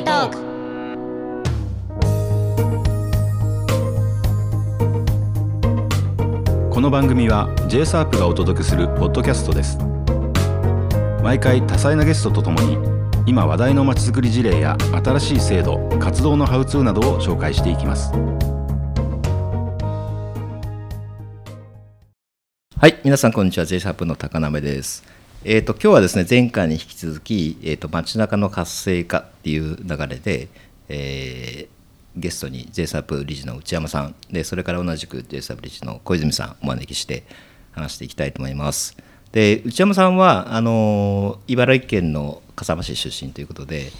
リートークこの番組は j s a r p がお届けするポッドキャストです毎回多彩なゲストとともに今話題のまちづくり事例や新しい制度活動のハウツーなどを紹介していきますはい、皆さんこんにちは。j s a p の高鍋です。えっ、と今日はですね前回に引き続きえっ、と街中の活性化っていう流れで、えーゲストに j s a p 理事の内山さんでそれから同じく j s a p 理事の小泉さんお招きして話していきたいと思います。で内山さんはあのー茨城県の笠間市出身ということで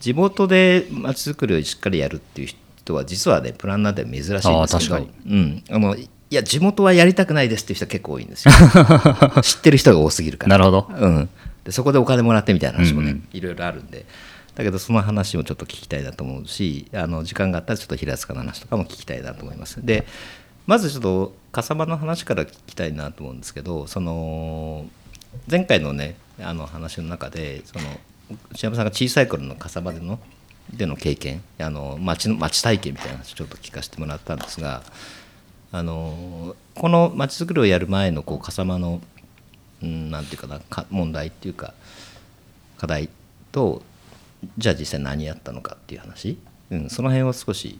地元で街づくりをしっかりやるっていう人は実はねプランナーでは珍しいんですけどあー確かにうん、あのいや地元はやりたくないですっていう人は結構多いんですよ。知ってる人が多すぎるから。なるほど。うん、でそこでお金もらってみたいな話もね、うんうん。いろいろあるんで。だけどその話もちょっと聞きたいなと思うしあの時間があったらちょっと平塚の話とかも聞きたいなと思います。でまずちょっと笠間の話から聞きたいなと思うんですけどその前回のねあの話の中でその内山さんが小さい頃の笠間でのでの経験あの町の町体験みたいな話ちょっと聞かせてもらったんですがあのこのまちづくりをやる前のこう笠間の、うん、なんていうかなか問題っていうか課題とじゃあ実際何やったのかっていう話、うん、その辺を少し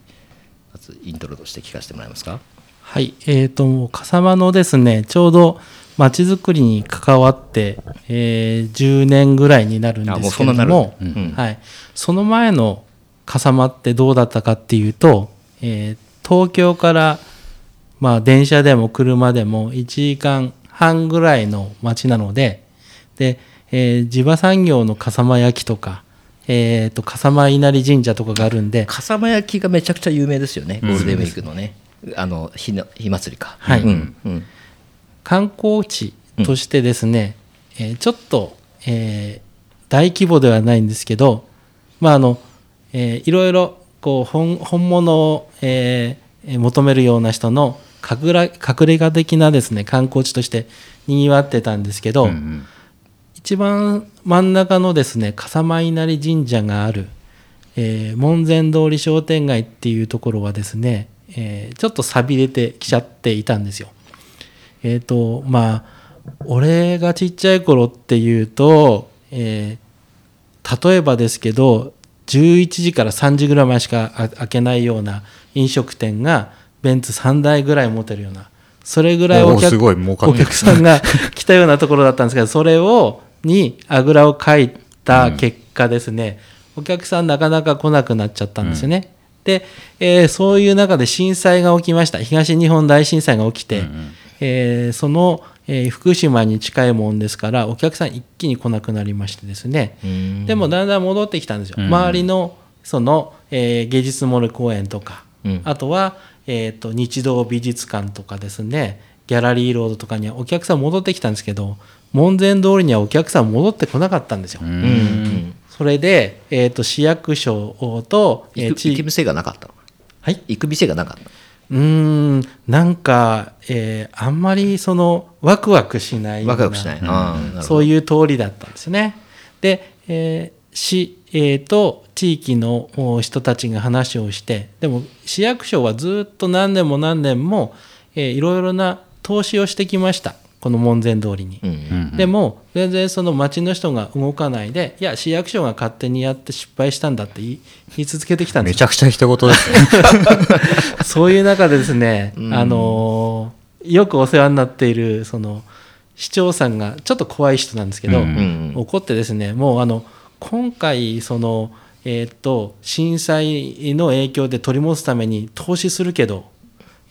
まずイントロとして聞かせてもらえますか？はい、えー、と笠間のですねちょうどまちづくりに関わって、えー10年ぐらいになるんですけどもなるうん。はい、その前の笠間ってどうだったかっていうと、えー東京から、まあ、電車でも車でも1時間半ぐらいの街なのでで、えー地場産業の笠間焼とか、えー、と笠間稲荷神社とかがあるんで笠間焼きがめちゃくちゃ有名ですよね、ゴールデンウィークのね、あの火の火祭りか。はい。うんうん。観光地としてですね、えーちょっと、えー大規模ではないんですけど、まああのえーいろいろこう本本物を、えーえー求めるような人の隠れ家的なですね観光地としてにぎわってたんですけど、うんうん一番真ん中のですね笠間稲荷神社がある、えー門前通り商店街っていうところはですね、えーちょっと寂れてきちゃっていたんですよ。えっ、とまあ俺がちっちゃい頃っていうと、えー例えばですけど11時から3時ぐらいまでしかあ開けないような飲食店がベンツ3台ぐらい持てるようなそれぐらいお客お客さんが来たようなところだったんですけど それをにあぐらをかいた結果ですね、お客さんなかなか来なくなっちゃったんですよね。で、えーそういう中で震災が起きました。東日本大震災が起きて、えーその、えー福島に近いもんですからお客さん一気に来なくなりましてですね、うん。でもだんだん戻ってきたんですよ、うん。周りのその、えー芸術モール公園とか、うん。あとは、えー、と日動美術館とかですねギャラリーロードとかにはお客さん戻ってきたんですけど門前通りにはお客さん戻ってこなかったんですよ。ううん。んそれで、えー、と市役所と、えー地行く行く店がなかったの？はい？行く店がなかったうーんなんか、えーあんまりそのワクワクしないワクワクしない、ああなるほど。そういう通りだったんですね。で、えー市、えーと地域のお人たちが話をしてでも市役所はずっと何年も何年も、えーいろいろな投資をしてきました。この門前通りに。うんうんでも全然その町の人が動かないでいや市役所が勝手にやって失敗したんだって言い続けてきたんです。よめちゃくちゃ人事ですね。そういう中でですね、あのーよくお世話になっているその市長さんがちょっと怖い人なんですけど、うんうん。怒ってですねもうあの今回その、えーっと震災の影響で取り戻すために投資するけど、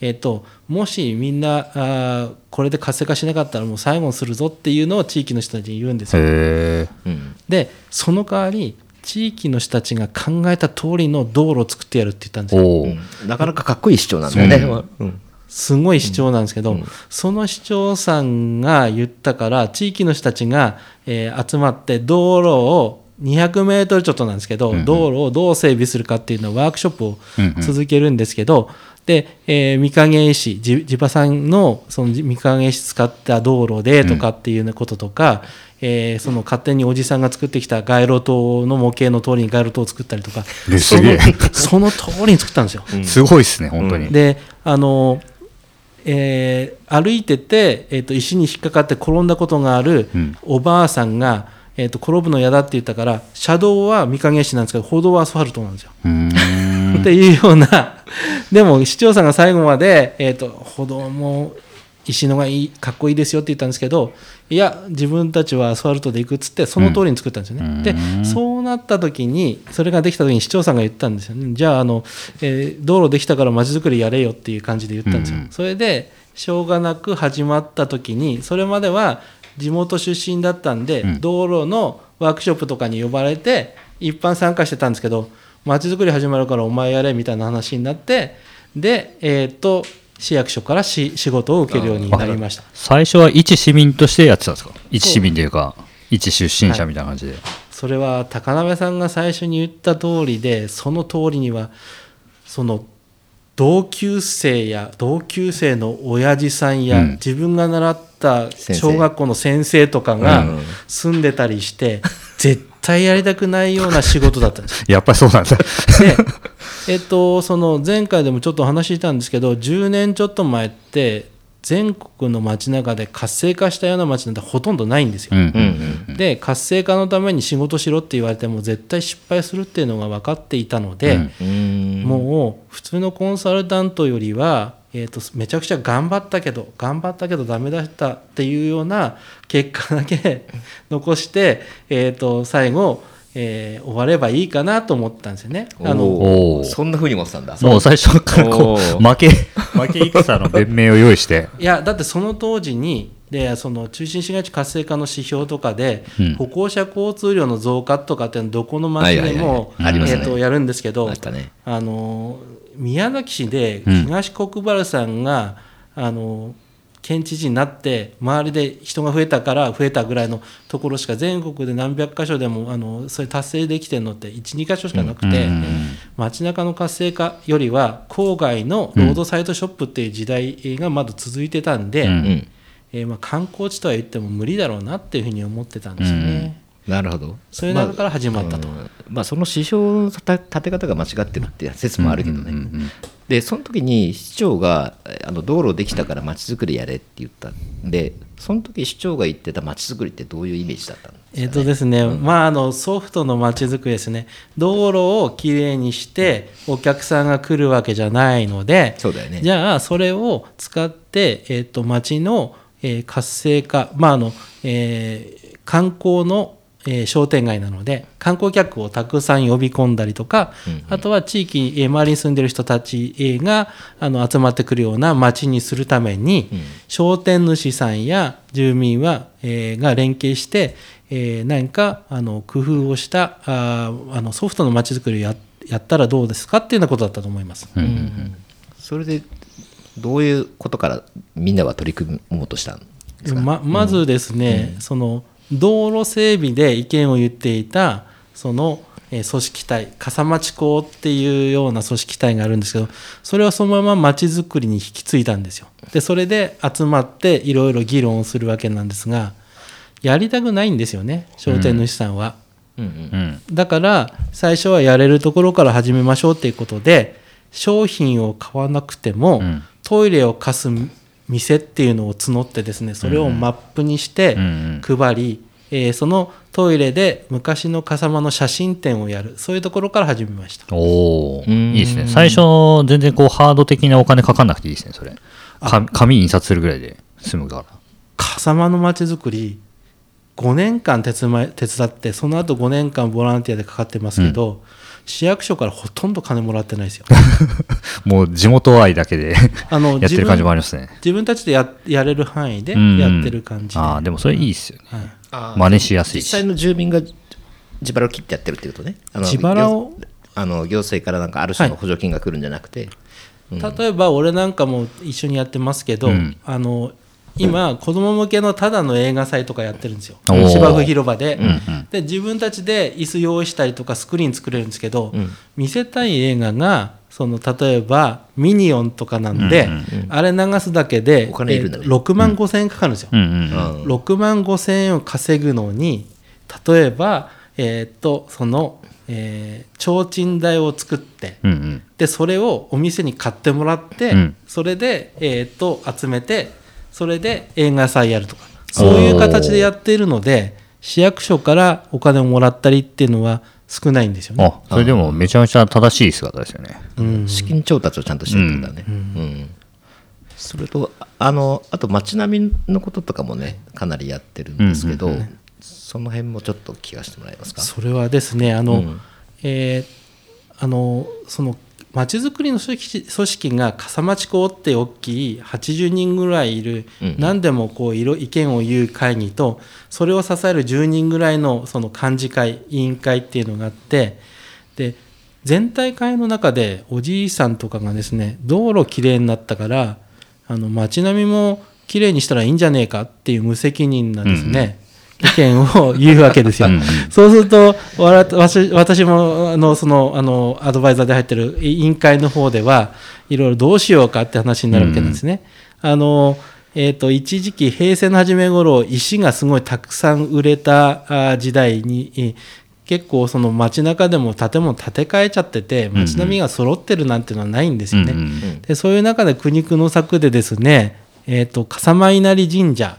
えーっともしみんなあーこれで活性化しなかったらもう最後にするぞっていうのを地域の人たちに言うんですよ。うん。でその代わり地域の人たちが考えた通りの道路を作ってやるって言ったんですよ。なかなかかっこいい市長なんだよね。うん。すごい主張なんですけど、その市長さんが言ったから地域の人たちが、えー集まって道路を200メートルちょっとなんですけど、道路をどう整備するかっていうのをワークショップをうんうん。続けるんですけど、で、えー、御影石地地場産のその御影石使った道路でとかっていうこととか、えーその勝手におじさんが作ってきた街路灯の模型の通りに街路灯を作ったりとかえすげえ。そのその通りに作ったんですよ。すごいですね本当に、であの、えー歩いてて、えー、と石に引っかかって転んだことがあるうん。おばあさんが、えー、と転ぶの嫌だって言ったから車道は御影石なんですけど歩道はアスファルトなんですよ。っていうような でも市長さんが最後まで、えー、と歩道も石のがいいかっこいいですよって言ったんですけどいや自分たちはアスファルトで行くっつってその通りに作ったんですよね。うんでそうなった時にそれができた時に市長さんが言ったんですよねじゃああの、えー道路できたからまちづくりやれよっていう感じで言ったんですよ。うんそれでしょうがなく始まった時にそれまでは地元出身だったんで、うん。道路のワークショップとかに呼ばれて一般参加してたんですけどまちづくり始まるからお前やれみたいな話になってでえーっと市役所からし仕事を受けるようになりました。最初は一市民としてやってたんですか？一市民というか一出身者みたいな感じで、それは高鍋さんが最初に言った通りでその通りにはその同級生や同級生の親父さんや、うん。自分が習った小学校の先生とかうがん。住んでたりして、絶対やりたくないような仕事だったんです。やっぱりそうなんだ。で、えっと、その前回でもちょっとお話ししたんですけど10年ちょっと前って全国の街中で活性化したような街なんてほとんどないんですよ。うんうんうんで活性化のために仕事しろって言われても絶対失敗するっていうのが分かっていたので、うん。うんもう普通のコンサルタントよりは、えー、とめちゃくちゃ頑張ったけど頑張ったけどダメだったっていうような結果だけ残して、えー、と最後、えー終わればいいかなと思ったんですよね。あのそんな風に思ってたんだ。もう最初からこう負け負け戦の弁明を用意して。いやだってその当時にでその中心市街地活性化の指標とかで、うん。歩行者交通量の増加とかってどこの町でもやるんですけどね。あの宮崎市でうん。東国原さんが、あの県知事になって周りで人が増えたから増えたぐらいのところしか全国で何百箇所でもあのそれ達成できてるのって12箇所しかなくて、うん街中の活性化よりは郊外のロードサイドショップっていう時代がまだ続いてたんで、うんうん。えーまあ、観光地とは言っても無理だろうなっていうふうに思ってたんですよね。なるほど。そういう中から始まったと。うん。まあその指標の立て方が間違ってるっていう説もあるけどね、うんうんでその時に市長がえあの道路できたからまちづくりやれって言ったんでその時市長が言ってたまちづくりってどういうイメージだったのえっとですね、まああのソフトのまちづくりですね。道路をきれいにしてお客さんが来るわけじゃないのでそうだよね。じゃあそれを使って、えっと町の、えー活性化まああの、えー観光の、えー商店街なので観光客をたくさん呼び込んだりとか、うんうん。あとは地域、えー周りに住んでる人たちえーがあの集まってくるような町にするために、うん。商店主さんや住民は、えーが連携して、えー何かあの工夫をしたあーあのソフトのまちづくりをややったらどうですかっていうようなことだったと思います。うんうんそれでどういうことからみんなは取り組もうとしたんですか、ままずですね、その道路整備で意見を言っていたその、えー組織体笠町校っていうような組織体があるんですけどそれをそのまま町づくりに引き継いだんですよ。でそれで集まっていろいろ議論をするわけなんですがやりたくないんですよね商店主さんは。うんうんうんだから最初はやれるところから始めましょうっていうことで商品を買わなくても、うんトイレを貸す店っていうのを募ってですねそれをマップにしてうん配り、えーそのトイレで昔の笠間の写真展をやる。そういうところから始めました。おいいですね。最初全然こうハード的なお金かかんなくていいですねそれ。か紙印刷するぐらいで済むから。笠間のまちづくり5年間手伝い手伝ってその後5年間ボランティアでかかってますけど、市役所からほとんど金もらってないですよ。もう地元愛だけであの やってる感じもありますね。自分たちでややれる範囲でうん。やってる感じで、ああでもそれいいですよね。はい。真似しやすいし。実際の住民が自腹を切ってやってるってことね。あの自腹を？行あの行政からなんかある種の補助金が来るんじゃなくて、例えば俺なんかも一緒にやってますけど、うん。あの今子供向けのただの映画祭とかやってるんですよ。芝生広場で,、うんで自分たちで椅子用意したりとかスクリーン作れるんですけど、うん。見せたい映画がその例えばミニオンとかなんで、あれ流すだけで、お金いるんだね。えー6万5千円かかるんですよ。うん。うんうん6万5千円を稼ぐのに例えば、えーっとその、えー提灯台を作ってうんうん。でそれをお店に買ってもらって、うん。それで、えーっと集めてそれで映画祭やるとかそういう形でやっているので市役所からお金をもらったりっていうのは少ないんですよね。あそれでもめちゃめちゃ正しい姿ですよね。うん。資金調達をちゃんとしてるんだね、うん。それとああのあと街並みのこととかもねかなりやってるんですけど、その辺もちょっと聞かせてもらえますか？それはですねあの、うん。えーあのそのまちづくりの組織組織が笠町校って大きい80人ぐらいいる、うん何でもこう意見を言う会議とそれを支える10人ぐらいのその幹事会委員会っていうのがあってで全体会の中でおじいさんとかがですね道路きれいになったからあの街並みもきれいにしたらいいんじゃねえかっていう無責任なですね、意見を言うわけですよ。うんうんそうするとわら私私もあのそのあのアドバイザーで入ってる委員会の方ではいろいろどうしようかって話になるわけなんですね。あのえー、と一時期平成の初め頃石がすごいたくさん売れたあ時代にえー結構その街中でも建物建て替えちゃってて街並みが揃ってるなんていうのはないんですよね。うんうんでそういう中で苦肉の策でですね、えー、と笠間稲荷神社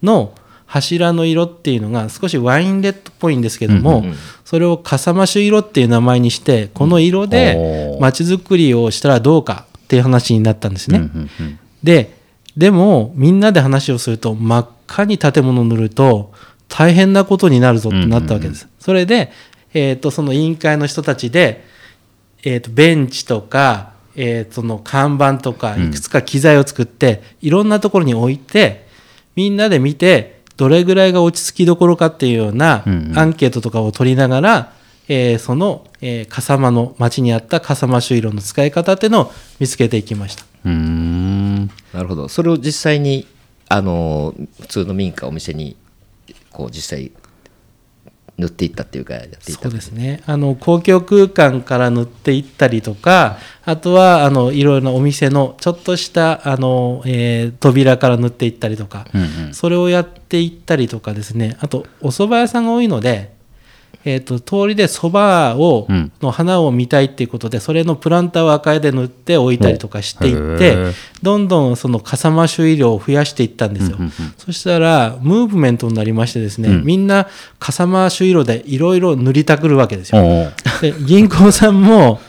の柱の色っていうのが少しワインレッドっぽいんですけども、うんうんそれを笠間種色っていう名前にしてこの色で街づくりをしたらどうかっていう話になったんですね。うんうんうん。ででもみんなで話をすると真っ赤に建物を塗ると大変なことになるぞってなったわけです。それで、えー、とその委員会の人たちで、えー、とベンチとか、えー、その看板とかいくつか機材を作って、いろんなところに置いてみんなで見てどれぐらいが落ち着きどころかっていうようなうんうん。アンケートとかを取りながら、えーその、えー笠間の町にあった笠間朱色の使い方っていうのを見つけていきました。うーん。なるほど。それを実際にあの普通の民家お店にこう実際塗っていったっていうかやっていったそうですね。あの公共空間から塗っていったりとかあとはあのいろいろなお店のちょっとしたあの、えー扉から塗っていったりとか、うんうん。それをやっていったりとかですねあとお蕎麦屋さんが多いので、えー、と通りで蕎麦を、うん。の花を見たいっていうことでそれのプランターを赤絵で塗って置いたりとかしていっへてー。どんどんその笠間種医療を増やしていったんですよ。うんうんうん。そしたらムーブメントになりましてですね、うん。みんな笠間種色でいろいろ塗りたくるわけですよ。で銀行さんも、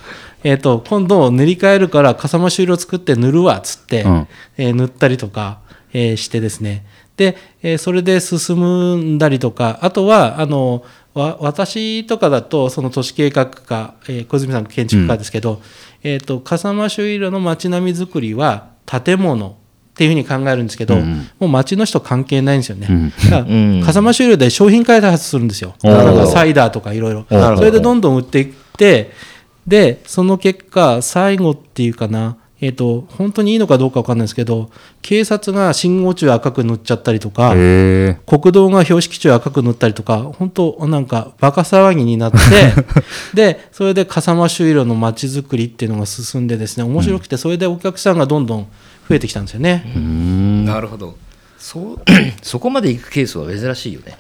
えー、と今度塗り替えるから笠間種色作って塗るわっつって、うん。えー塗ったりとか、えーしてですねで、えーそれで進んだりとかあとはあのわ私とかだとその都市計画課、えー小泉さん建築家ですけど、えー、と笠間種色の街並みづくりは建物っていうふうに考えるんですけど、うんもう街の人関係ないんですよね。うんだから うん笠間種類で商品開発するんですよ。なんかサイダーとかいろいろ。それでどんどん売っていって、で、その結果、最後っていうかな、えっ、と、本当にいいのかどうかわかんないですけど、警察が信号中赤く塗っちゃったりとか、国道が標識中赤く塗ったりとか、本当なんかバカ騒ぎになって、で、それで笠間朱色の街づくりっていうのが進んでですね、面白くて、それでお客さんがどんどん増えてきたんですよね。うーん。なるほど。そう そこまで行くケースは珍しいよね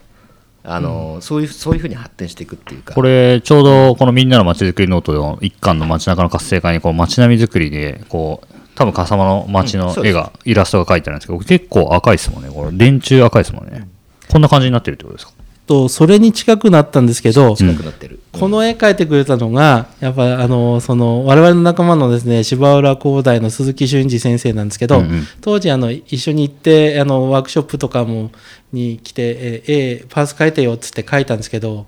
あの、そういうそういうふうに発展していくっていうか。これちょうどこのみんなの街づくりノートの一巻の街中の活性化にこう街並みづくりでこう多分笠間の街のうんそうです。絵が、イラストが描いてあるんですけど結構赤いですもんね。これ電柱赤いですもんね、こんな感じになってるってことですか？と、それに近くなったんですけど、近くなってる、この絵描いてくれたのが、やっぱあのその我々の仲間のですね芝浦工大の鈴木俊二先生なんですけど、うんうん。当時あの一緒に行ってあのワークショップとかもに来て、え絵パース描いてよっつって描いたんですけど、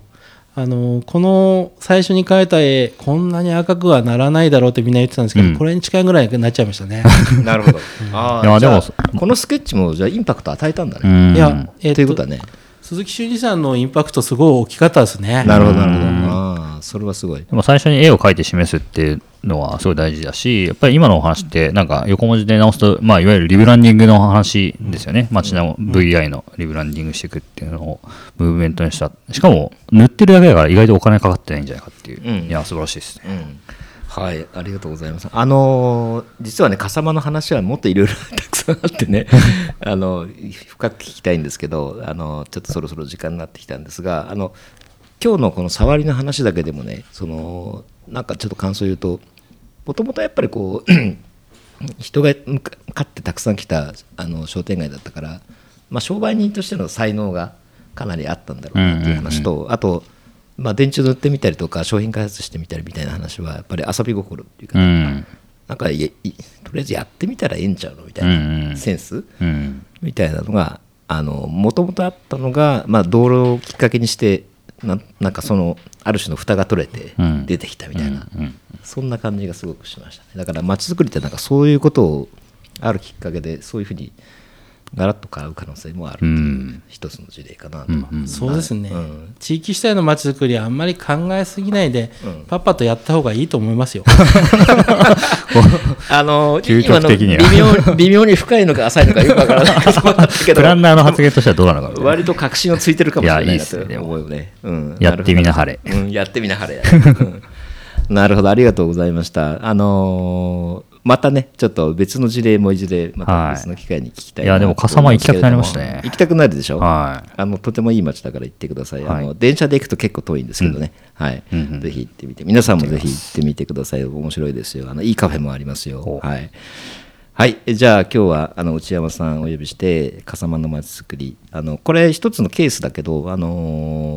あのこの最初に描いた絵こんなに赤くはならないだろうってみんな言ってたんですけど、うん。これに近いぐらいになっちゃいましたね。なるほど。あいやでもこのスケッチもじゃあインパクト与えたんだね、うん。いや、えっということはね鈴木俊二さんのインパクトすごい大きかったですね。なるほどなるほどああそれはすごいでも最初に絵を描いて示すっていうのはすごい大事だし、やっぱり今のお話って、なんか横文字で直すと、まあ、いわゆるリブランディングの話ですよね。街の VI のリブランディングしていくっていうのをムーブメントにした。しかも、塗ってるだけだから意外とお金かかってないんじゃないかっていう。うんいや、素晴らしいですね。うんはい、ありがとうございます。あのー実はね、笠間の話はもっといろいろたくさんあってね、あの深く聞きたいんですけど、あのちょっとそろそろ時間になってきたんですが、あの今日のこの触りの話だけでもね、そのなんかちょっと感想言うと、もともとやっぱりこう 人が向かかってたくさん来たあの商店街だったから、まあ、商売人としての才能がかなりあったんだろうなっていう話と、あと、まあ、電池塗ってみたりとか商品開発してみたりみたいな話はやっぱり遊び心っていうか、うん。なんかいいとりあえずやってみたらええんちゃうのみたいなんセンス、うん。みたいなのがもともとあったのが、まあ、道路をきっかけにしてななんかそのある種の蓋が取れてうん。出てきたみたいな、うん。そんな感じがすごくしましたね。だから街づくりってなんかそういうことをあるきっかけでそういうふうにガラッと変わる可能性もある一つの事例かなと、そうですね、うん。地域主体のまちづくりはあんまり考えすぎないで、パッパとやった方がいいと思いますよ。あの究極的には。微妙微妙に深いのか浅いのかよくわからない。けど。プランナーの発言としてはどうなのかな割と確信をついてるかもしれないいやいいなとっすねでも思うよね。うん。やってみなはれ。うん、やってみなはれ。うん。なるほど、ありがとうございました。あのーまたね、ちょっと別の事例もいずれ、また別の機会に聞きたいいやでも笠間行きたくなりましたね行きたくなるでしょ？はいあのとてもいい街だから行ってください。あはいの電車で行くと結構遠いんですけどね。はい、うんうんぜひ行ってみて、皆さんもぜひ行ってみてください。面白いですよ。あのいいカフェもありますよお。はい。はい、えじゃあ今日はあの内山さんをお呼びして笠間のまちづくりあのこれ一つのケースだけどあのー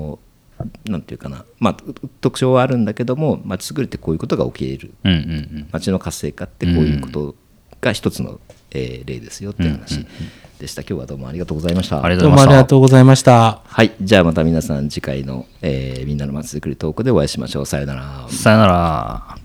なんていうかな、まあ、特徴はあるんだけどもまちづくりってこういうことが起きる。うんうん街の活性化ってこういうことが一つの、えー例ですよっていう話でした、今日はどうもありがとうございました。ありがとうございました。どうもありがとうございました。はい。じゃあまた皆さん次回の、えーみんなのまちづくりトークでお会いしましょう。さよなら。さよなら